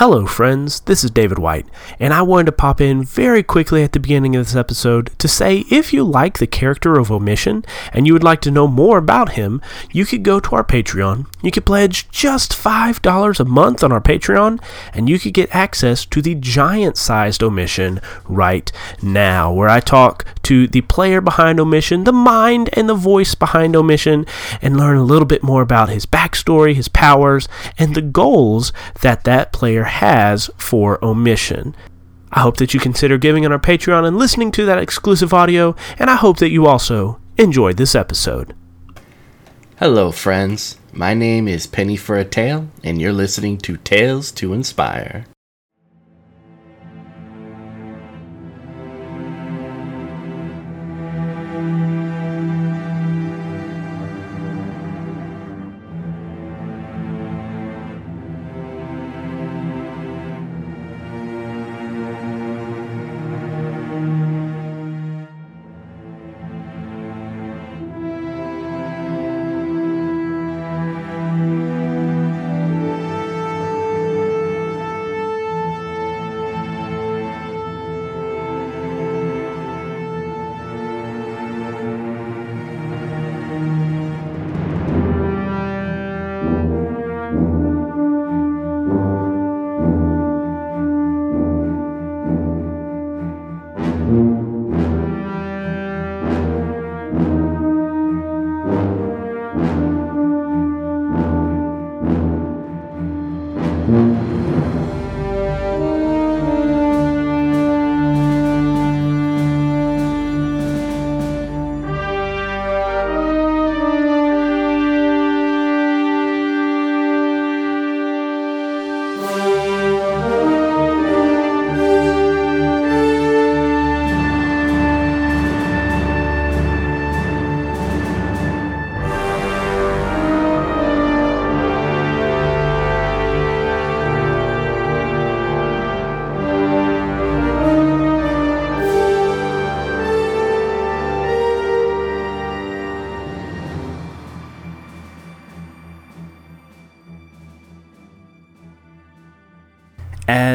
Hello, friends. This is David White, and I wanted to pop in very quickly at the beginning of this episode to say if you like the character of Omission and you would like to know more about him, you could go to our Patreon. You could pledge just $5 a month on our Patreon, and you could get access to the giant sized Omission right now, where I talk to the player behind Omission, the mind and the voice behind Omission, and learn a little bit more about his backstory, his powers, and the goals that that player has for Omission. I hope that you consider giving on our Patreon and listening to that exclusive audio, and I hope that you also enjoyed this episode. Hello, friends. My name is Penny for a Tale, and you're listening to Tales to Inspire.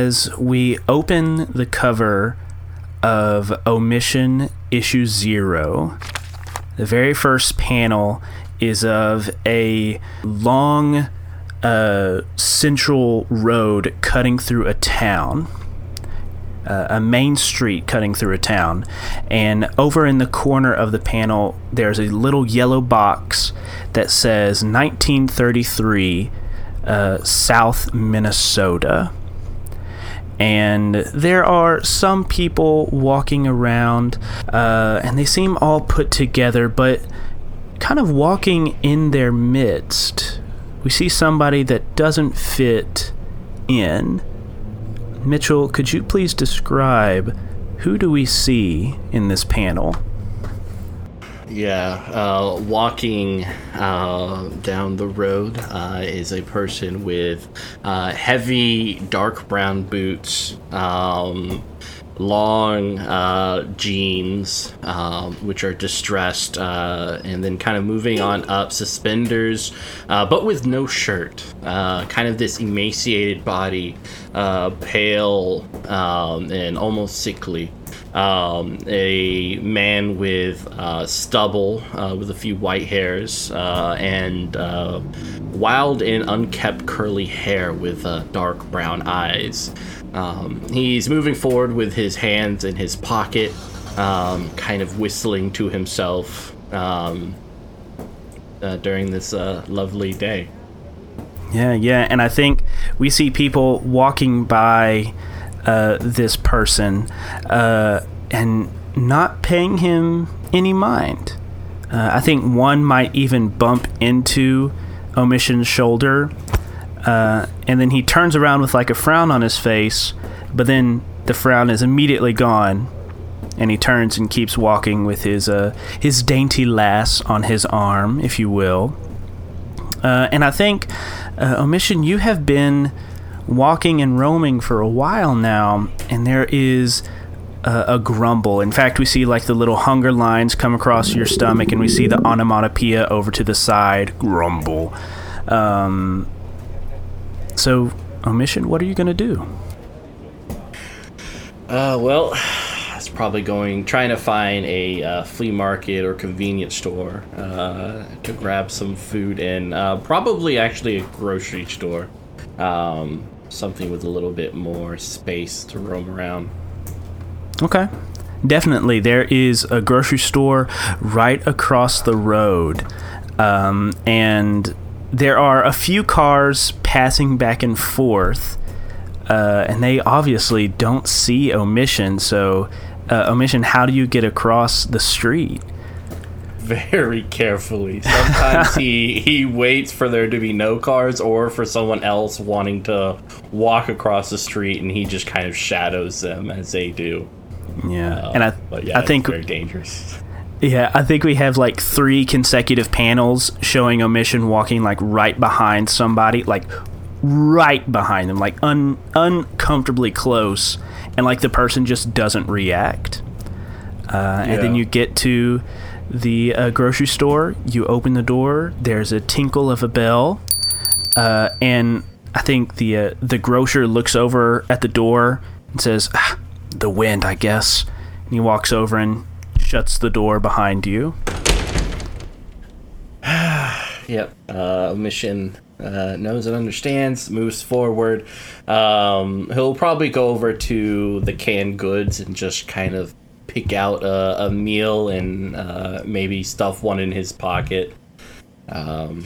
As we open the cover of Omission Issue Zero, the very first panel is of a long uh, central road cutting through a town. Uh, a main street cutting through a town, and over in the corner of the panel, there's a little yellow box that says 1933 uh, South Minnesota and there are some people walking around, uh, and they seem all put together, but kind of walking in their midst. We see somebody that doesn't fit in. Mitchell, could you please describe who do we see in this panel? Yeah, uh, walking uh, down the road uh, is a person with uh, heavy dark brown boots, um, long uh, jeans, um, which are distressed, uh, and then kind of moving on up, suspenders, but with no shirt. kind of this emaciated body, pale um, and almost sickly um, a man with uh, stubble, uh, with a few white hairs, uh, and uh, wild and unkept curly hair with uh, dark brown eyes. Um, he's moving forward with his hands in his pocket, um, kind of whistling to himself um, uh, during this lovely day. Yeah, yeah, and I think we see people walking by uh, this person uh, and not paying him any mind. Uh, I think one might even bump into Omission's shoulder, uh, and then he turns around with like a frown on his face, but then the frown is immediately gone, and he turns and keeps walking with his uh, his dainty lass on his arm, if you will. And I think, Omission, you have been walking and roaming for a while now, and there is a, a, grumble. In fact, we see like the little hunger lines come across your stomach, and we see the onomatopoeia over to the side grumble. Um, so, Omission, what are you going to do? Uh, well, it's probably going trying to find a uh, flea market or convenience store uh, to grab some food in. Uh, probably actually a grocery store, um, something with a little bit more space to roam around. Okay. Definitely, there is a grocery store right across the road, um, and there are a few cars passing back and forth, uh, and they obviously don't see Omission. So, uh, Omission, how do you get across the street? Very carefully. Sometimes he he waits for there to be no cars or for someone else wanting to walk across the street, and he just kind of shadows them as they do. Yeah, Uh, and I, yeah, I think very dangerous. Yeah, I think we have like three consecutive panels showing Omission walking like right behind somebody, like right behind them, like un uncomfortably close, and like the person just doesn't react. Uh, And then you get to the uh, grocery store. You open the door. There's a tinkle of a bell, uh, and I think the uh, the grocer looks over at the door and says, ah, "The wind, I guess." And he walks over and shuts the door behind you. Yep. Uh, mission uh, knows and understands, moves forward. Um, he'll probably go over to the canned goods and just kind of pick out a, a meal and uh, maybe stuff one in his pocket. Um,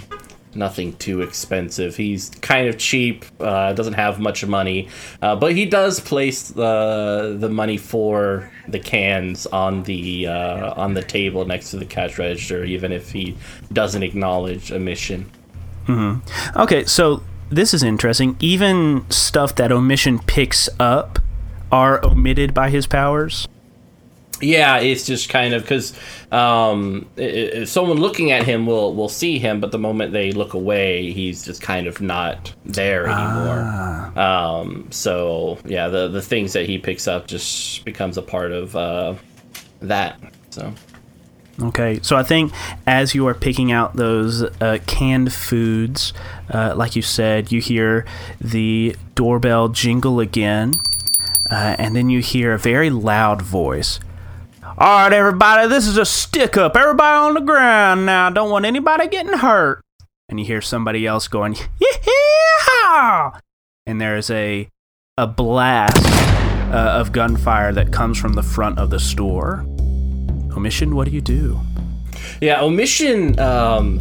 nothing too expensive. He's kind of cheap. Uh, doesn't have much money, uh, but he does place the the money for the cans on the uh, on the table next to the cash register, even if he doesn't acknowledge Omission. Okay, so this is interesting. Even stuff that Omission picks up are omitted by his powers. Yeah, it's just kind of because um, i- i- if someone looking at him will will see him, but the moment they look away, he's just kind of not there anymore. Um, so yeah, the the things that he picks up just becomes a part of uh, that. So Okay, so I think as you are picking out those uh, canned foods, uh, like you said, you hear the doorbell jingle again, uh, and then you hear a very loud voice. All right, everybody, this is a stick up. Everybody on the ground now. Don't want anybody getting hurt. And you hear somebody else going, yeah! And there's a a blast uh, of gunfire that comes from the front of the store. Omission, what do you do? yeah, omission um,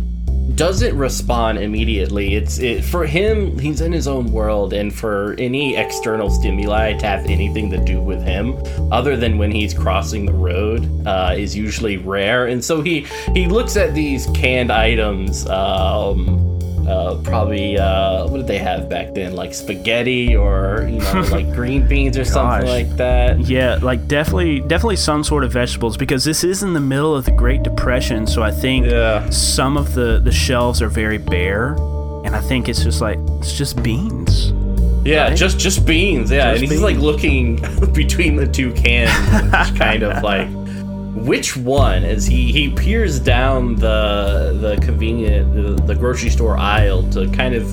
doesn't respond immediately. It's it for him. He's in his own world, and for any external stimuli to have anything to do with him, other than when he's crossing the road, uh, is usually rare. And so he he looks at these canned items. Um, uh, probably uh, what did they have back then? Like spaghetti or you know like green beans or something Gosh. like that. Yeah, like definitely, definitely some sort of vegetables because this is in the middle of the Great Depression. So I think Yeah. some of the the shelves are very bare, and I think it's just like it's just beans. Yeah, Right? just just beans. Yeah, Just and he's like looking between the two cans, kind of like, which one? As he he peers down the the convenient the, the grocery store aisle to kind of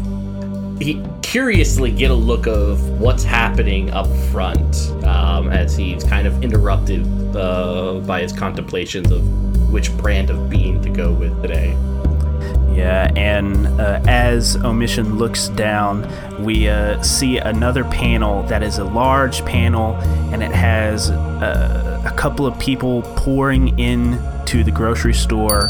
he curiously get a look of what's happening up front um, as he's kind of interrupted uh, by his contemplations of which brand of bean to go with today. Yeah, and uh, as Omission looks down, we uh, see another panel that is a large panel, and it has uh, a couple of people pouring in to the grocery store,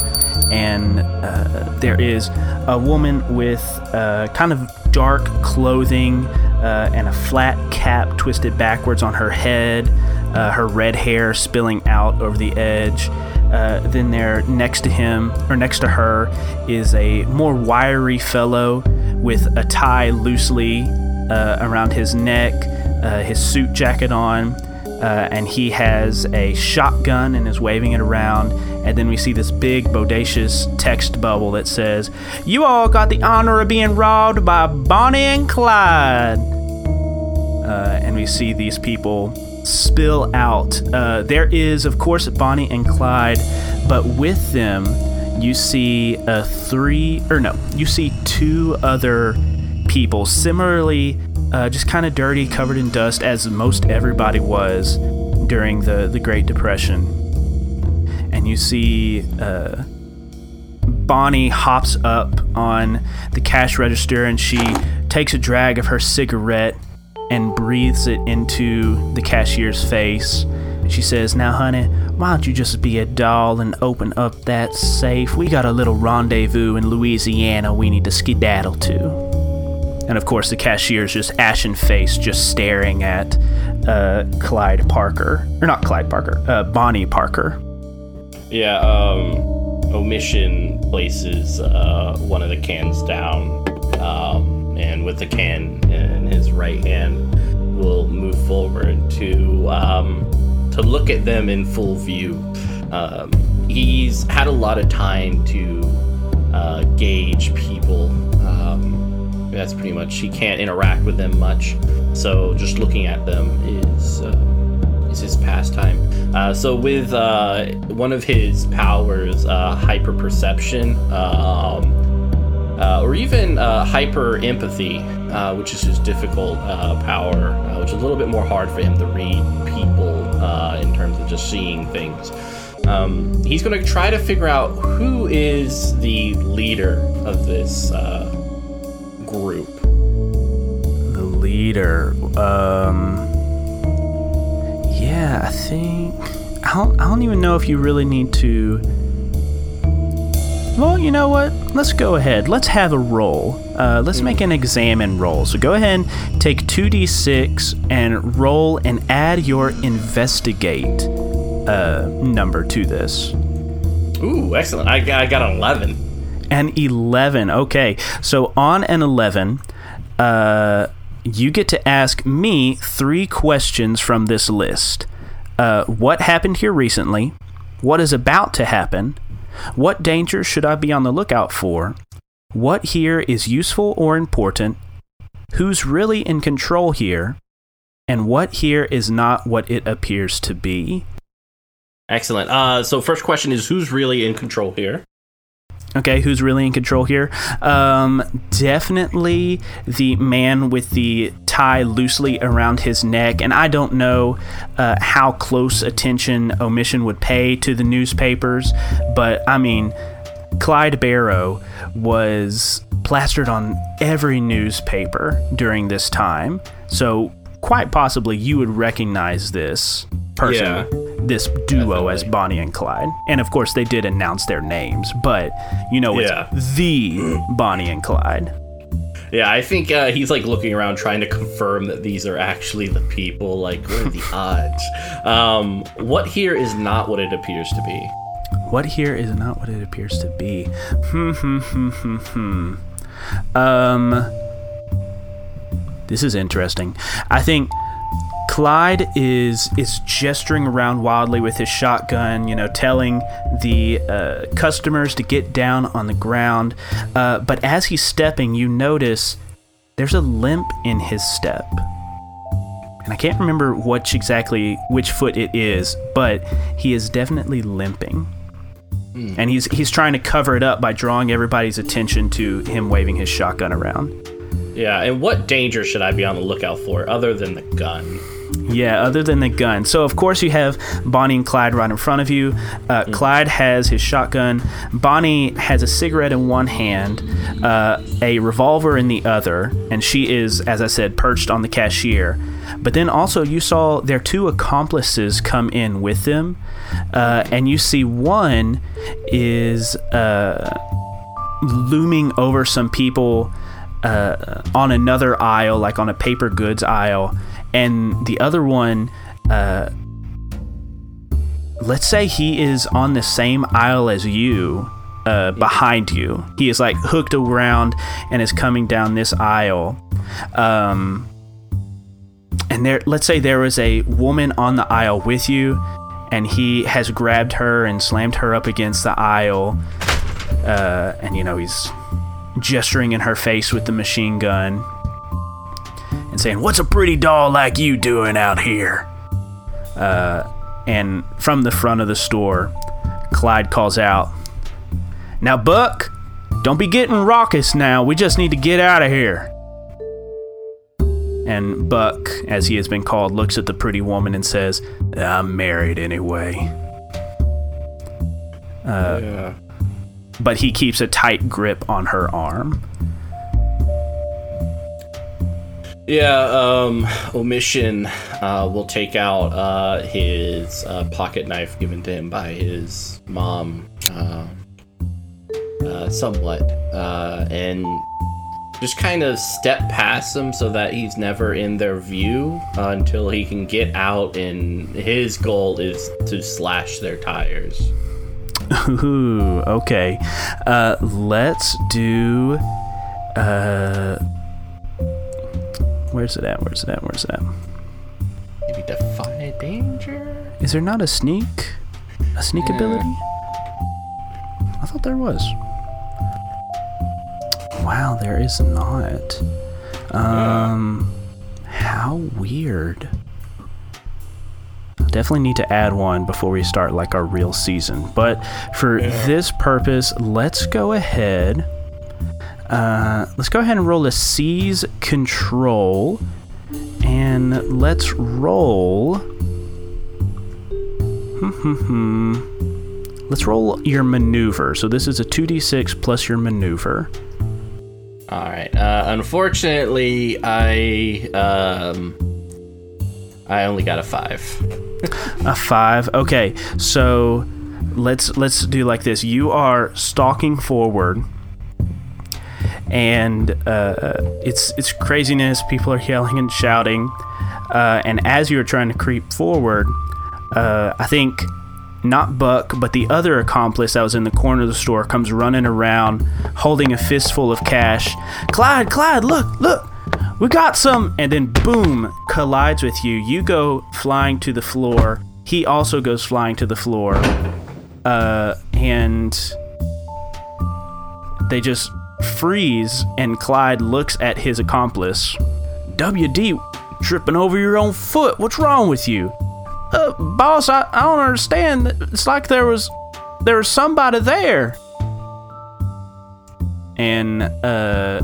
and uh, there is a woman with uh, kind of dark clothing uh, and a flat cap twisted backwards on her head, uh, her red hair spilling out over the edge. Uh, then there, next to him or next to her, is a more wiry fellow with a tie loosely uh, around his neck, his suit jacket on, uh, and he has a shotgun and is waving it around. And then we see this big, bodacious text bubble that says, "You all got the honor of being robbed by Bonnie and Clyde." uh, and we see these people spill out. Uh, there is, of course, Bonnie and Clyde, but with them, you see uh, three, or no, you see two other people similarly uh, just kind of dirty, covered in dust, as most everybody was during the, the Great Depression. And you see uh, Bonnie hops up on the cash register and she takes a drag of her cigarette and breathes it into the cashier's face. She says, Now, honey, why don't you just be a doll and open up that safe? We got a little rendezvous in Louisiana we need to skedaddle to. And of course, the cashier's just ashen face, just staring at uh, Clyde Parker. Or not Clyde Parker, uh, Bonnie Parker. Yeah, um, Omission places uh, one of the cans down, um, and with the can in his right hand, will move forward to um, to look at them in full view. Um, he's had a lot of time to uh, gauge people. That's pretty much. He can't interact with them much, so just looking at them is uh, is his pastime. Uh, so with uh, one of his powers, uh, hyper perception, um, uh, or even uh, hyper empathy, uh, which is his difficult uh, power, uh, which is a little bit more hard for him to read people uh, in terms of just seeing things. Um, he's going to try to figure out who is the leader of this group. The leader. Um. Yeah, I think. I don't, I don't even know if you really need to. Well, you know what? Let's go ahead. Let's have a roll. Uh, let's make an examine roll. So go ahead take 2d6 and roll and add your investigate uh, number to this. Ooh, excellent! I, I got eleven. An 11. Okay. So on an 11, uh, you get to ask me three questions from this list. Uh, what happened here recently? What is about to happen? What danger should I be on the lookout for? What here is useful or important? Who's really in control here? And what here is not what it appears to be? Excellent. Uh, so first question is who's really in control here? Okay, who's really in control here? Um, definitely the man with the tie loosely around his neck. And I don't know uh, how close attention Omission would pay to the newspapers, but I mean, Clyde Barrow was plastered on every newspaper during this time. So, quite possibly, you would recognize this person, Yeah, this duo as. Bonnie and Clyde. And of course, they did announce their names, but you know, it's Yeah. the Bonnie and Clyde. Yeah, I think uh, he's like looking around trying to confirm that these are actually the people. Like, what are the odds? Um, what here is not what it appears to be. What here is not what it appears to be. Hmm, hmm, hmm, hmm, hmm. Um, this is interesting. I think Clyde is is gesturing around wildly with his shotgun, you know, telling the uh, customers to get down on the ground. Uh, but as he's stepping, you notice there's a limp in his step. And I can't remember which exactly which foot it is, but he is definitely limping. And he's he's trying to cover it up by drawing everybody's attention to him waving his shotgun around. Yeah, and what danger should I be on the lookout for other than the gun? Yeah, other than the gun. So, of course, you have Bonnie and Clyde right in front of you. Uh, Clyde has his shotgun. Bonnie has a cigarette in one hand, uh, a revolver in the other, and she is, as I said, perched on the cashier. But then also, you saw their two accomplices come in with them, uh, and you see one is uh, looming over some people uh, on another aisle, like on a paper goods aisle, and the other one, uh, let's say he is on the same aisle as you, uh, behind you. He is like hooked around and is coming down this aisle. Um, and there, let's say there was a woman on the aisle with you, and he has grabbed her and slammed her up against the aisle. Uh, and you know he's gesturing in her face with the machine gun and saying, "What's a pretty doll like you doing out here?" Uh, and from the front of the store, Clyde calls out, "Now, Buck, don't be getting raucous now. We just need to get out of here." And Buck, as he has been called, looks at the pretty woman and says, I'm married anyway. Uh, Yeah. But he keeps a tight grip on her arm. Yeah, um, Omission uh, will take out uh, his uh, pocket knife given to him by his mom, uh, uh, somewhat, uh, and just kind of step past him so that he's never in their view until he can get out, and his goal is to slash their tires. Ooh, okay. Uh, let's do. Uh, where's it at? Where's it at? Where's it at? Maybe defy danger? Is there not a sneak? A sneak Yeah. ability? I thought there was. Wow, there is not. Um, how weird. Definitely need to add one before we start like our real season. But for this purpose, let's go ahead. Uh, let's go ahead and roll a seize control, and let's roll. Hmm. Let's roll your maneuver. So this is a 2d6 plus your maneuver. All right. Uh, unfortunately, I um, I only got a five. A 5. Okay. So let's let's do like this. You are stalking forward and uh, it's it's craziness. People are yelling and shouting. Uh, and as you're trying to creep forward, uh, I think not Buck, but the other accomplice that was in the corner of the store comes running around holding a fistful of cash. Clyde, Clyde, look, look, we got some. And then boom, collides with you. You go flying to the floor. He also goes flying to the floor. Uh, and they just freeze, and Clyde looks at his accomplice. WD, tripping over your own foot. What's wrong with you? Uh, boss, I, I don't understand. It's like there was there was somebody there. And uh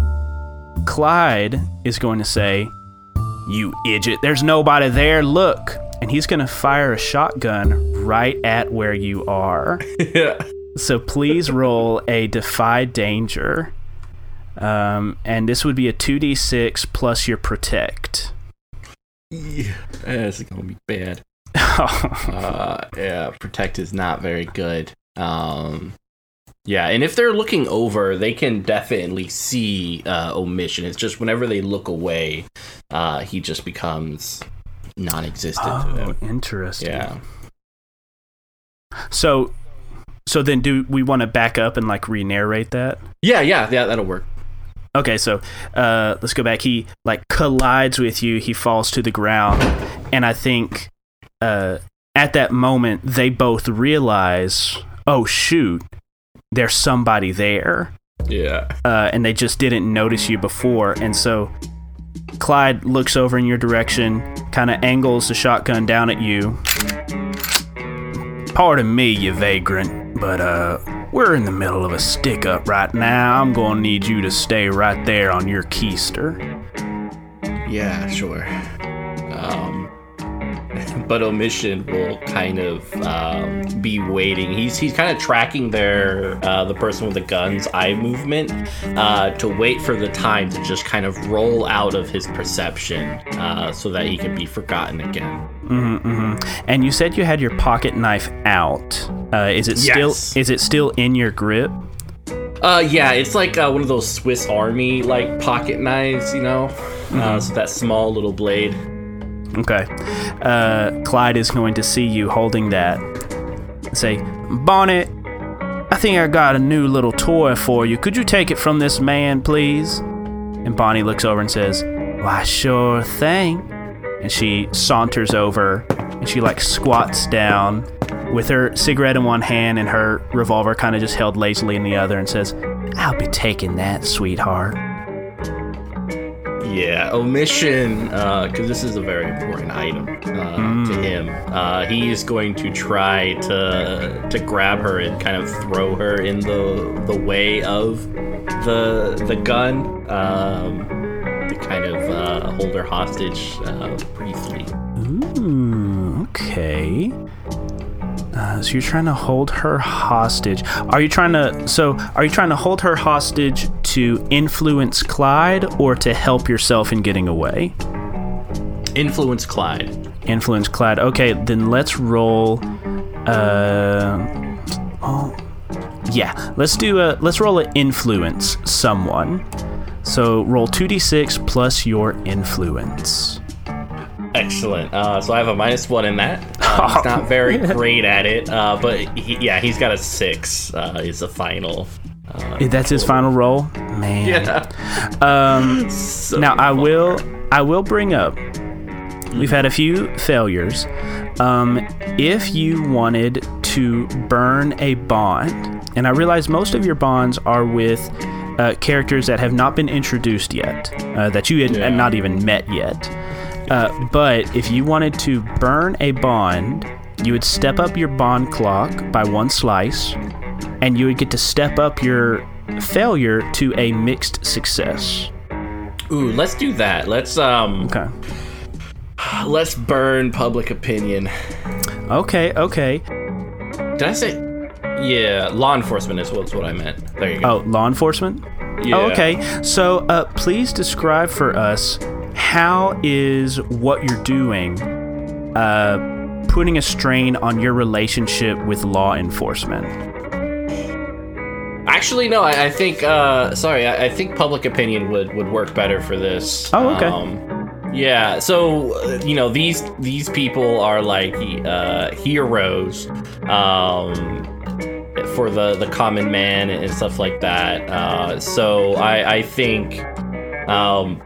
Clyde is going to say, "You idiot. There's nobody there. Look." And he's going to fire a shotgun right at where you are. yeah. So please roll a defy danger. Um, and this would be a 2d6 plus your protect. Yeah. this is gonna be bad. Uh, yeah, protect is not very good. Um, yeah, and if they're looking over, they can definitely see uh, omission. It's just whenever they look away, uh, he just becomes non-existent to oh, them. interesting. Yeah. So, so then do we want to back up and like re-narrate that? Yeah, yeah, yeah. That'll work. Okay, so uh, let's go back. He like collides with you. He falls to the ground, and I think uh, at that moment they both realize, oh shoot, there's somebody there. Yeah. uh, and they just didn't notice you before. And so Clyde looks over in your direction, kind of angles the shotgun down at you. Pardon me, you vagrant, but uh, we're in the middle of a stick up right now. I'm gonna need you to stay right there on your keister. Yeah, sure. Um, but omission will kind of um, be waiting. He's he's kind of tracking their uh, the person with the gun's eye movement uh, to wait for the time to just kind of roll out of his perception uh, so that he can be forgotten again. hmm hmm And you said you had your pocket knife out. Uh, is it still Yes. is it still in your grip? Uh, yeah, it's like uh, one of those Swiss Army like pocket knives, you know. Uh, so that small little blade. Okay. Uh, Clyde is going to see you holding that. and Say, Bonnie, I think I got a new little toy for you. Could you take it from this man, please? And Bonnie looks over and says, Why, sure thing. And she saunters over and she like squats down with her cigarette in one hand and her revolver kind of just held lazily in the other and says, I'll be taking that, sweetheart. Yeah, omission, because this is a very important item uh, to him. Uh, he is going to try to to grab her and kind of throw her in the the way of the the gun. Um, to kind of uh, hold her hostage uh, briefly. Ooh, okay. Uh, so you're trying to hold her hostage. Are you trying to? So are you trying to hold her hostage to influence Clyde or to help yourself in getting away? Influence Clyde. Influence Clyde. Okay, then let's roll. Uh, oh, yeah. Let's do a. Let's roll an influence someone. So roll two d six plus your influence. Excellent. Uh, so I have a minus one in that. Uh, he's not very great at it, uh, but he, yeah, he's got a six. Uh, is the final. Uh, That's his final roll, man. yeah. Um, So now I far. will I will bring up we've had a few failures. Um, if you wanted to burn a bond, and I realize most of your bonds are with uh, characters that have not been introduced yet, uh, that you had Yeah. not even met yet. Uh, but if you wanted to burn a bond, you would step up your bond clock by one slice, and you would get to step up your failure to a mixed success. Ooh, let's do that. Let's um, Okay. let's burn public opinion. Okay, okay. Did I say? Yeah, law enforcement is what's what I meant. There you go. Oh, law enforcement? yeah. Oh, okay. So, uh, please describe for us how is what you're doing uh, putting a strain on your relationship with law enforcement? Actually, no. I, I think. Uh, sorry, I, I think public opinion would would work better for this. Oh, okay. Um, yeah. So uh, you know these these people are like uh, heroes. Um, for the the common man and stuff like that. Uh, so I I think um,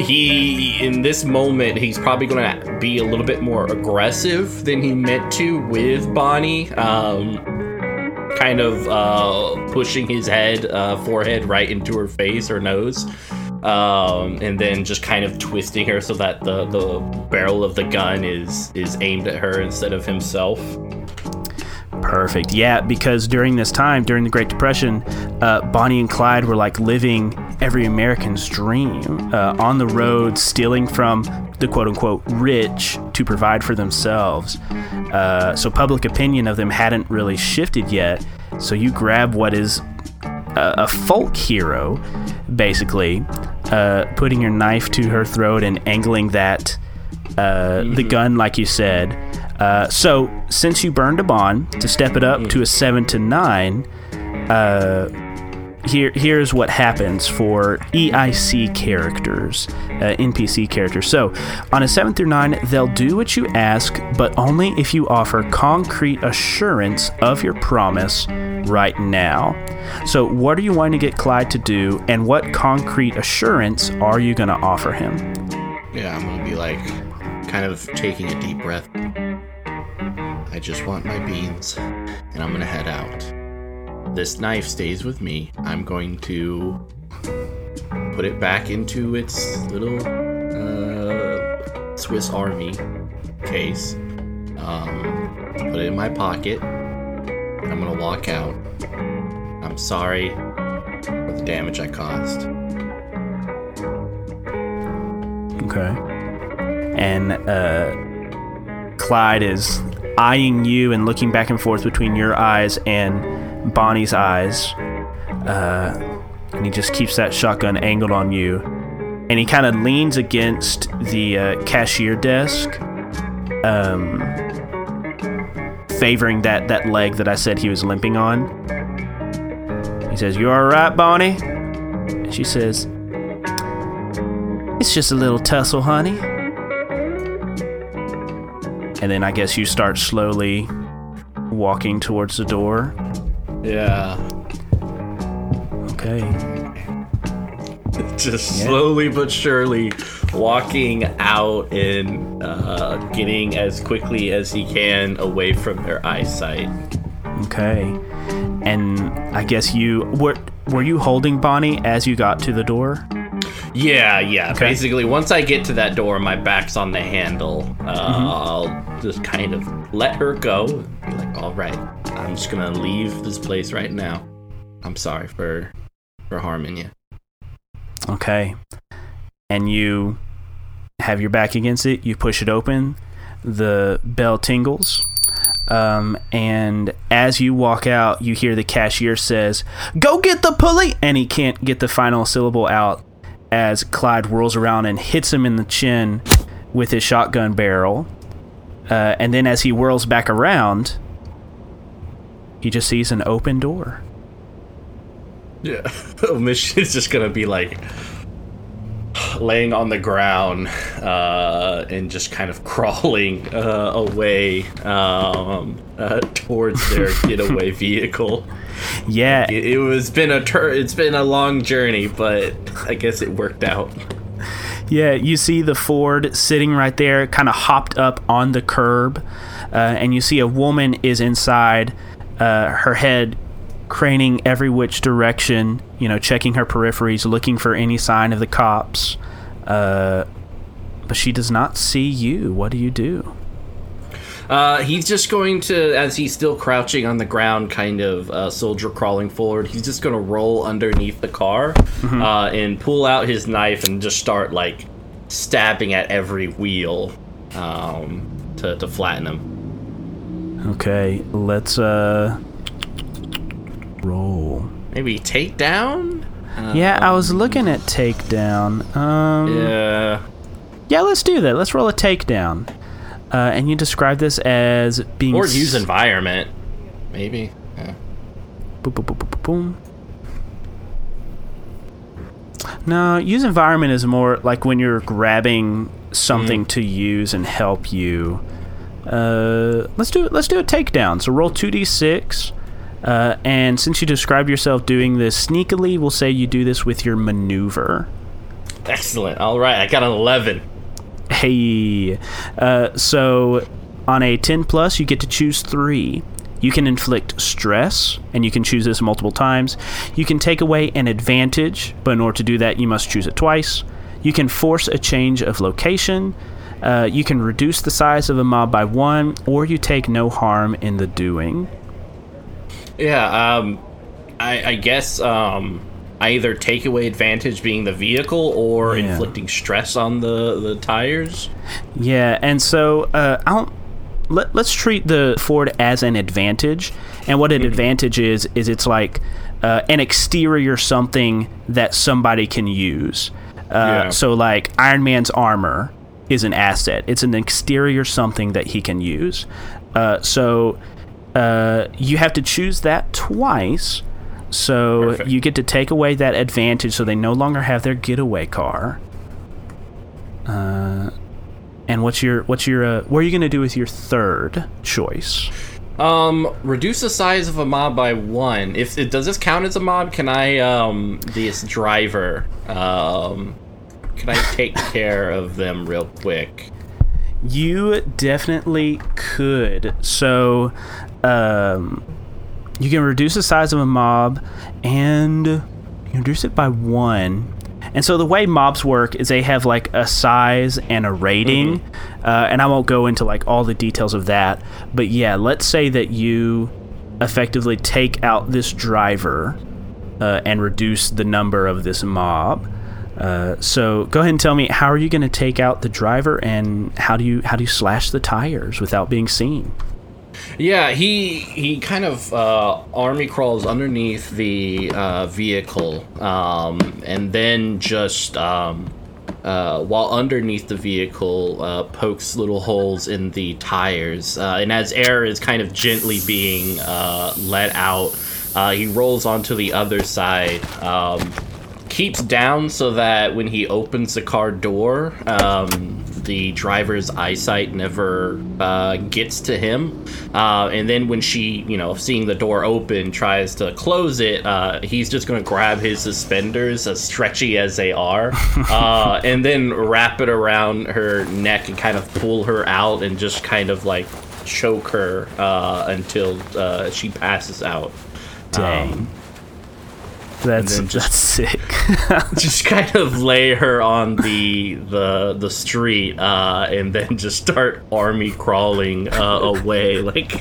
he in this moment he's probably going to be a little bit more aggressive than he meant to with Bonnie. Um, kind of uh, pushing his head, uh, forehead right into her face or nose, um, and then just kind of twisting her so that the, the barrel of the gun is is aimed at her instead of himself. Perfect. Yeah, because during this time, during the Great Depression, uh, Bonnie and Clyde were like living every American's dream uh, on the road, stealing from the quote unquote rich to provide for themselves. Uh, so public opinion of them hadn't really shifted yet. So you grab what is a, a folk hero, basically, uh, putting your knife to her throat and angling that uh, the gun, like you said. Uh, so since you burned a bond to step it up to a seven to nine, uh, here here's what happens for EIC characters, uh, NPC characters. So on a seven through nine, they'll do what you ask, but only if you offer concrete assurance of your promise right now. So what are you wanting to get Clyde to do, and what concrete assurance are you going to offer him? Yeah, I'm gonna be like, kind of taking a deep breath. I just want my beans, and I'm gonna head out. This knife stays with me. I'm going to put it back into its little uh, Swiss Army case. Um, put it in my pocket, I'm gonna walk out. I'm sorry for the damage I caused. Okay. And uh, Clyde is eyeing you and looking back and forth between your eyes and Bonnie's eyes. Uh, and he just keeps that shotgun angled on you. And he kind of leans against the uh, cashier desk, um, favoring that, that leg that I said he was limping on. He says, You all right, Bonnie? And she says, It's just a little tussle, honey. And then I guess you start slowly walking towards the door. Yeah. Okay. just Yeah. slowly but surely walking out and uh, getting as quickly as he can away from their eyesight. Okay. And I guess you were were you holding Bonnie as you got to the door? Yeah, yeah. Okay. Basically, once I get to that door, my back's on the handle. Uh, Mm-hmm. I'll just kind of let her go. Be like, all right, I'm just gonna leave this place right now. I'm sorry for for harming you. Okay. and you have your back against it. You push it open. The bell tingles. Um, and as you walk out, you hear the cashier says, "Go get the pulley," and he can't get the final syllable out as Clyde whirls around and hits him in the chin with his shotgun barrel. Uh, and then as he whirls back around, he just sees an open door. Yeah. Omission is just gonna be like laying on the ground uh, and just kind of crawling uh, away um, uh, towards their getaway vehicle. Yeah, It, it was been a tur- it's been a long journey, but I guess it worked out. Yeah, you see the Ford sitting right there, kind of hopped up on the curb, uh, and you see a woman is inside, uh, her head craning every which direction, you know, checking her peripheries, looking for any sign of the cops. Uh, but she does not see you. What do you do? Uh, he's just going to, as he's still crouching on the ground, kind of uh, soldier crawling forward. He's just going to roll underneath the car uh, and pull out his knife and just start like stabbing at every wheel um, to to flatten him. Okay, let's uh roll. Maybe take down. Yeah, I was looking at takedown. Um, Yeah. Yeah, let's do that. Let's roll a takedown. Uh, and you describe this as being Or use environment. Maybe. Yeah. Boom, boom, boom, boom, boom, boom. No, use environment is more like when you're grabbing something to use and help you. Uh, let's do. Let's do a takedown. So roll two d six. Uh, and since you describe yourself doing this sneakily, we'll say you do this with your maneuver. Excellent. All right, I got an eleven. Hey, uh, so on a 10 plus, you get to choose three. You can inflict stress, and you can choose this multiple times. You can take away an advantage, but in order to do that, you must choose it twice. You can force a change of location. Uh, you can reduce the size of a mob by one, or you take no harm in the doing. Yeah. Um, I, I guess um, I either take away advantage being the vehicle or Yeah. inflicting stress on the the tires. Yeah, and so uh, I don't. Let, let's treat the Ford as an advantage, and what an advantage is is it's like uh, an exterior something that somebody can use. Uh, Yeah. So like Iron Man's armor is an asset. It's an exterior something that he can use. Uh, so uh, you have to choose that twice. So Perfect. you get to take away that advantage, so they no longer have their getaway car. Uh, and what's your what's your uh, what are you gonna do with your third choice? Um, reduce the size of a mob by one. If it does this count as a mob, can I um this driver um can I take care of them real quick? You definitely could. So, um, you can reduce the size of a mob, and you reduce it by one. And so the way mobs work is they have like a size and a rating, uh, and I won't go into like all the details of that. But yeah, let's say that you effectively take out this driver uh, and reduce the number of this mob. Uh, so go ahead and tell me how are you going to take out the driver and how do you how do you slash the tires without being seen? Yeah, he he kind of uh, army crawls underneath the uh, vehicle, um, and then just um, uh, while underneath the vehicle, uh, pokes little holes in the tires, uh, and as air is kind of gently being uh, let out, uh, he rolls onto the other side. Um, keeps down so that when he opens the car door, um, the driver's eyesight never uh, gets to him. Uh, and then when she, you know, seeing the door open, tries to close it, uh, he's just going to grab his suspenders, as stretchy as they are, uh, and then wrap it around her neck and kind of pull her out and just kind of like choke her uh, until uh, she passes out. Dang. Um, That's just- that's sick. just kind of lay her on the the the street uh, and then just start army crawling uh, away like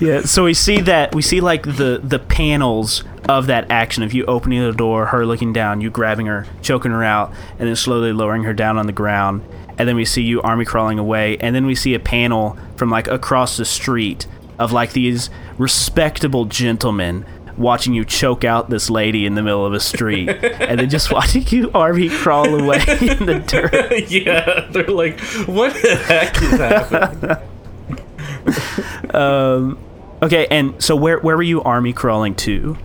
yeah, so we see that we see like the the panels of that action of you opening the door, her looking down, you grabbing her, choking her out, and then slowly lowering her down on the ground. And then we see you army crawling away, and then we see a panel from like across the street of like these respectable gentlemen watching you choke out this lady in the middle of a street, and then just watching you army crawl away in the dirt. yeah, they're like, what the heck is happening? Okay, and so where where were you army crawling to?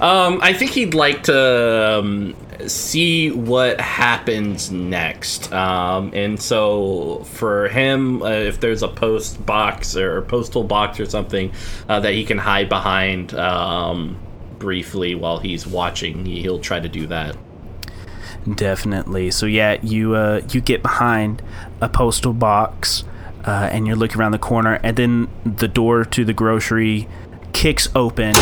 Um, I think he'd like to um, see what happens next. Um, and so for him, uh, if there's a post box or postal box or something uh, that he can hide behind um, briefly while he's watching, he'll try to do that. Definitely. So yeah, you uh, you get behind a postal box, uh, and you're looking around the corner, and then the door to the grocery kicks open,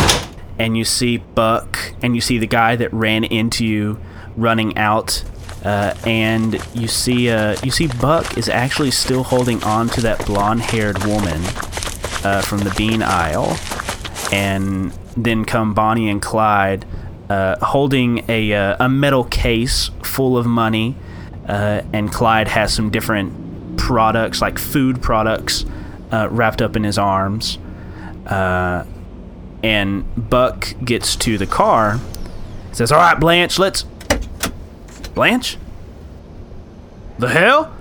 and you see Buck, and you see the guy that ran into you running out, uh, and you see uh, you see Buck is actually still holding on to that blonde-haired woman uh, from the bean aisle, and then come Bonnie and Clyde uh, holding a, uh, a metal case full of money, uh, and Clyde has some different products, like food products, wrapped up in his arms. And Buck gets to the car, says, All right, Blanche, let's. Blanche? The hell?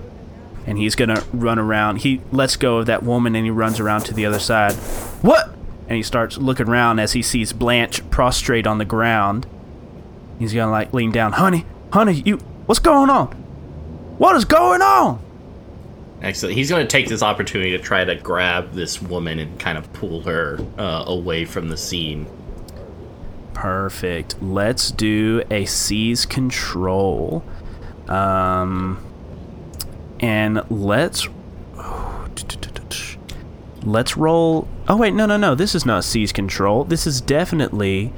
And he's gonna run around. He lets go of that woman and he runs around to the other side. What? and he starts looking around as he sees Blanche prostrate on the ground. He's gonna like lean down, honey, honey, you, what's going on? What is going on? Excellent. He's to take this opportunity to try to grab this woman and kind of pull her uh, away from the scene. Perfect. Let's do a seize control. Um, and let's let's roll. Oh wait, no, no, no. This is not seize control. This is definitely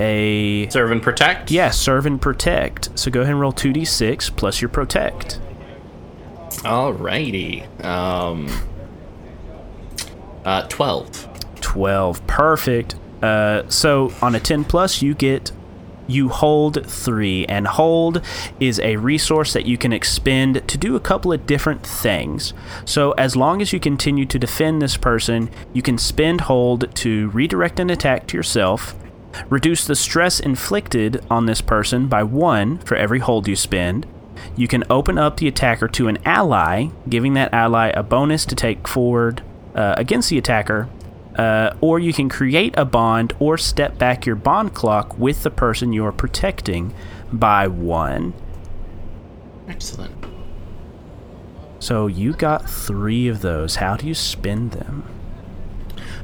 a Serve and protect? yeah serve and protect. So go ahead and roll two d six plus your protect. Alrighty. Um, uh, 12. 12 perfect uh, so on a 10 plus you get you hold 3 and hold is a resource that you can expend to do a couple of different things. So as long as you continue to defend this person you can spend hold to redirect an attack to yourself reduce the stress inflicted on this person by 1 for every hold you spend. You can open up the attacker to an ally giving that ally a bonus to take forward uh, against the attacker uh, or you can create a bond or step back your bond clock with the person you are protecting by one. Excellent. So you got three of those. How do you spend them?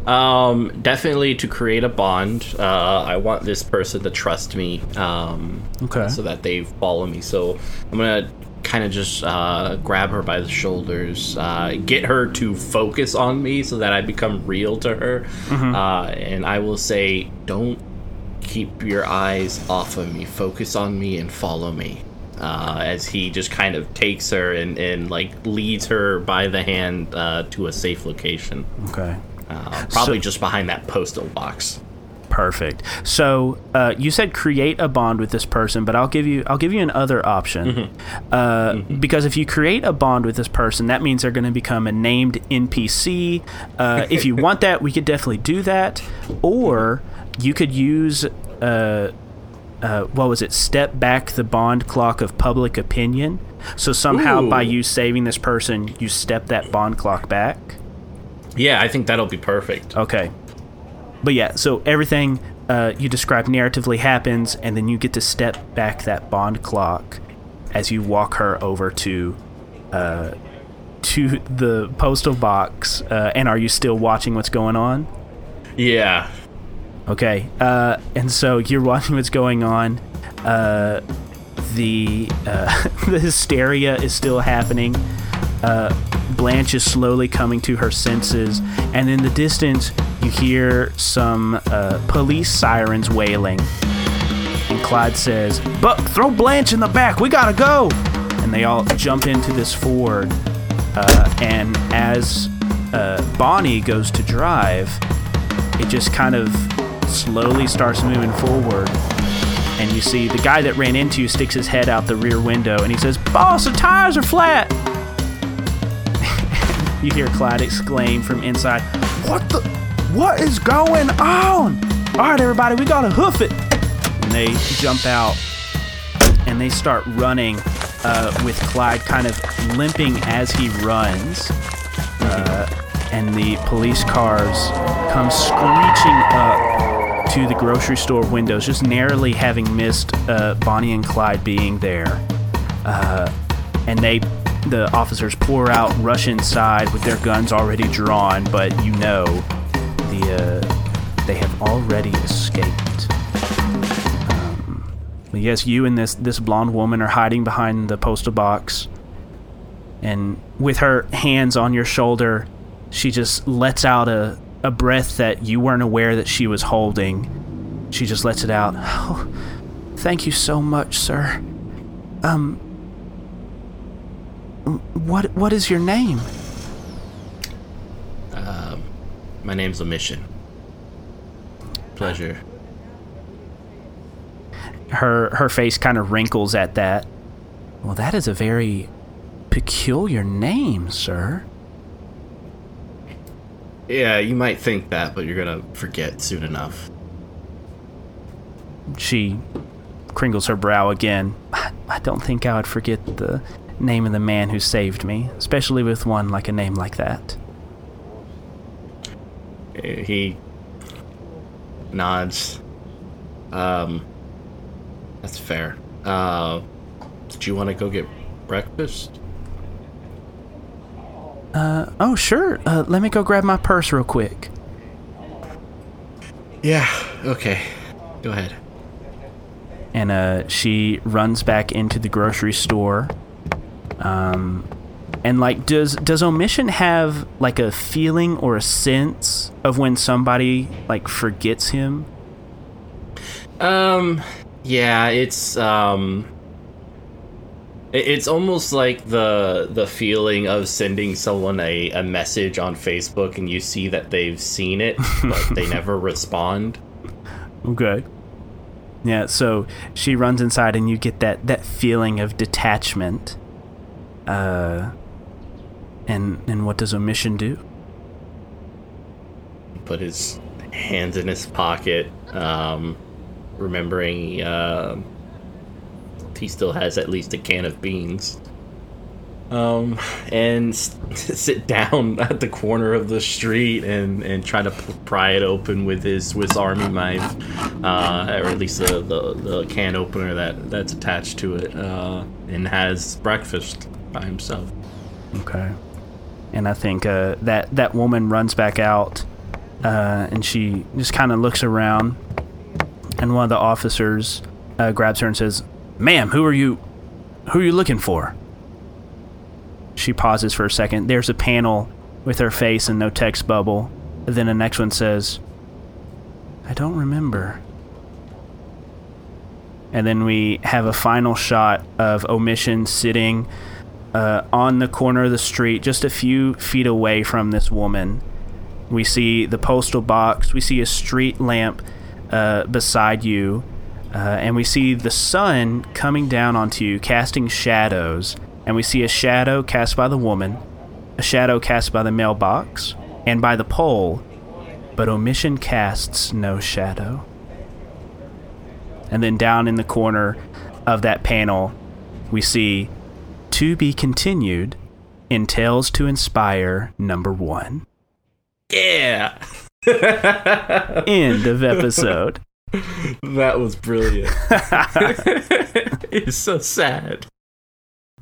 Um, definitely to create a bond. Uh, I want this person to trust me. Um, Okay. So that they follow me. So I'm gonna kind of just uh, grab her by the shoulders, uh, get her to focus on me, so that I become real to her. Uh, and I will say, don't keep your eyes off of me. Focus on me and follow me. Uh, as he just kind of takes her and, and like leads her by the hand uh, to a safe location. Okay. Uh, probably So- just behind that postal box. Perfect. So uh, you said create a bond with this person, but I'll give you I'll give you another option. Uh, Because if you create a bond with this person, that means they're going to become a named NPC. Uh, if you want that, we could definitely do that. Or you could use uh, uh, what was it? Step back the bond clock of public opinion. So somehow by you saving this person, you step that bond clock back. Yeah, I think that'll be perfect. Okay. But yeah, so everything uh, you describe narratively happens, and then you get to step back that bond clock as you walk her over to uh, to the postal box. Uh, and are you still watching what's going on? Yeah. Okay. Uh, and so you're watching what's going on. Uh, the uh, the hysteria is still happening. Blanche is slowly coming to her senses, and in the distance, you hear some uh, police sirens wailing. And Clyde says, "Buck, throw Blanche in the back. We gotta go!" And they all jump into this Ford. Uh, and as uh, Bonnie goes to drive, it just kind of slowly starts moving forward. And you see the guy that ran into you sticks his head out the rear window and he says, Boss, the tires are flat. You hear Clyde exclaim from inside, What the? What is going on? All right, everybody, we gotta hoof it. And they jump out and they start running uh, with Clyde kind of limping as he runs. Uh, and the police cars come screeching up to the grocery store windows, just narrowly having missed uh, Bonnie and Clyde being there. Uh, and they, the officers, pour out, rush inside with their guns already drawn, but you know, the uh, they have already escaped. Um, yes, you and this this blonde woman are hiding behind the postal box, and with her hands on your shoulder, she just lets out a, a breath that you weren't aware that she was holding. She just lets it out. Oh, thank you so much, sir. Um, what what is your name? Um, my name's Omission. Pleasure. Her her face kind of wrinkles at that. Well, that is a very peculiar name, sir. Yeah, you might think that, but you're gonna forget soon enough. She crinkles her brow again. I, I don't think I would forget the name of the man who saved me, especially with one like a name like that. He nods. Um, that's fair. Uh, did you want to go get breakfast? Uh, oh, sure. Uh, let me go grab my purse real quick. Yeah, okay. Go ahead. And uh, she runs back into the grocery store. Um, and like, does does omission have like a feeling or a sense of when somebody like forgets him? Um, yeah, it's um, it's almost like the the feeling of sending someone a, a message on Facebook and you see that they've seen it, but they never respond. Okay. Yeah, so she runs inside and you get that that feeling of detachment. Uh and and what does omission do? Put his hands in his pocket, um, remembering uh, he still has at least a can of beans. Um, and sit down at the corner of the street and, and try to pry it open with his Swiss Army knife, uh, or at least the, the, the can opener that, that's attached to it, uh, and has breakfast by himself. Okay. And I think uh, that that woman runs back out, uh, and she just kind of looks around, and one of the officers uh, grabs her and says, "Ma'am, who are you? Who are you looking for?" She pauses for a second. There's a panel with her face and no text bubble. And then the next one says, "I don't remember." And then we have a final shot of omission sitting uh, on the corner of the street, just a few feet away from this woman. We see the postal box. We see a street lamp uh, beside you. Uh, and we see the sun coming down onto you, casting shadows. And we see a shadow cast by the woman, a shadow cast by the mailbox, and by the pole. But omission casts no shadow. And then down in the corner of that panel, we see to be continued in Tales to Inspire number one. Yeah! End of episode. That was brilliant. it's so sad.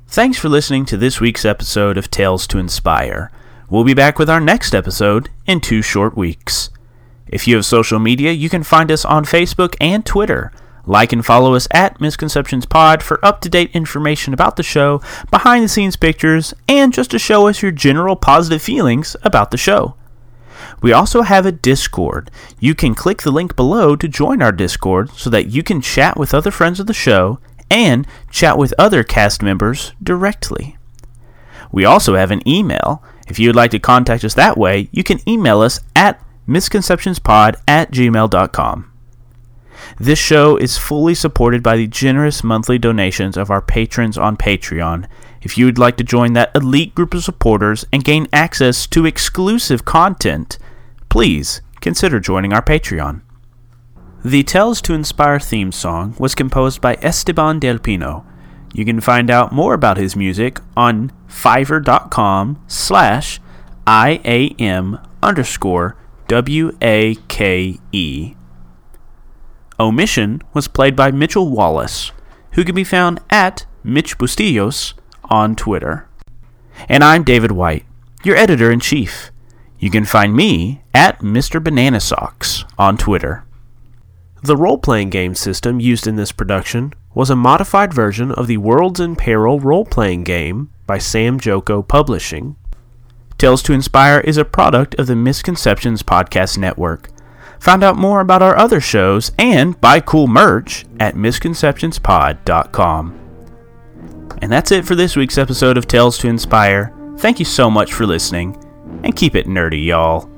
Thanks for listening to this week's episode of Tales to Inspire. We'll be back with our next episode in two short weeks. If you have social media, you can find us on Facebook and Twitter. Like and follow us at Misconceptions Pod for up to date information about the show, behind the scenes pictures, and just to show us your general positive feelings about the show. We also have a Discord. You can click the link below to join our Discord so that you can chat with other friends of the show and chat with other cast members directly. We also have an email. If you would like to contact us that way, you can email us at misconceptionspod at gmail.com. This show is fully supported by the generous monthly donations of our patrons on Patreon. If you would like to join that elite group of supporters and gain access to exclusive content, please consider joining our Patreon. The Tales to Inspire theme song was composed by Esteban Del Pino. You can find out more about his music on fiverr.com slash IAM underscore W-A-K-E. Omission was played by Mitchell Wallace, who can be found at Mitch Bustillos on Twitter. And I'm David White, your editor in chief. You can find me at Mr. Banana Socks on Twitter. The role playing game system used in this production was a modified version of the Worlds in Peril role playing game by Samjoko Publishing. Tales to Inspire is a product of the Misconceptions Podcast Network. Find out more about our other shows and buy cool merch at misconceptionspod.com. And that's it for this week's episode of Tales to Inspire. Thank you so much for listening, and keep it nerdy, y'all.